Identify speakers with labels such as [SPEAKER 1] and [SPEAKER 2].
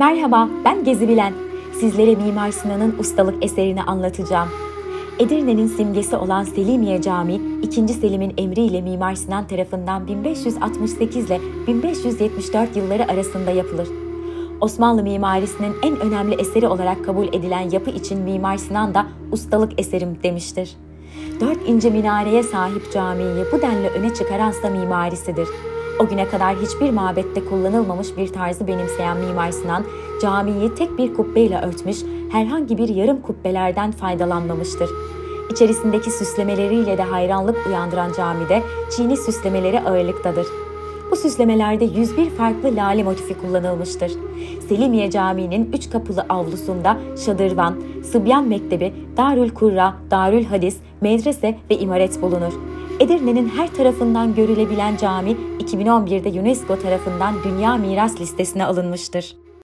[SPEAKER 1] Merhaba, ben Gezi Bilen. Sizlere Mimar Sinan'ın ustalık eserini anlatacağım. Edirne'nin simgesi olan Selimiye Camii, 2. Selim'in emriyle Mimar Sinan tarafından 1568 ile 1574 yılları arasında yapılır. Osmanlı mimarisinin en önemli eseri olarak kabul edilen yapı için Mimar Sinan da ustalık eserim demiştir. Dört ince minareye sahip camiyi bu denli öne çıkaransa mimarisidir. O güne kadar hiçbir mabette kullanılmamış bir tarzı benimseyen Mimar Sinan, camiyi tek bir kubbeyle örtmüş, herhangi bir yarım kubbelerden faydalanmamıştır. İçerisindeki süslemeleriyle de hayranlık uyandıran camide çini süslemeleri ağırlıktadır. Bu süslemelerde 101 farklı lale motifi kullanılmıştır. Selimiye Camii'nin üç kapılı avlusunda şadırvan, Sıbyan Mektebi, Darül Kurra, Darül Hadis, medrese ve imaret bulunur. Edirne'nin her tarafından görülebilen cami 2011'de UNESCO tarafından Dünya Miras Listesi'ne alınmıştır.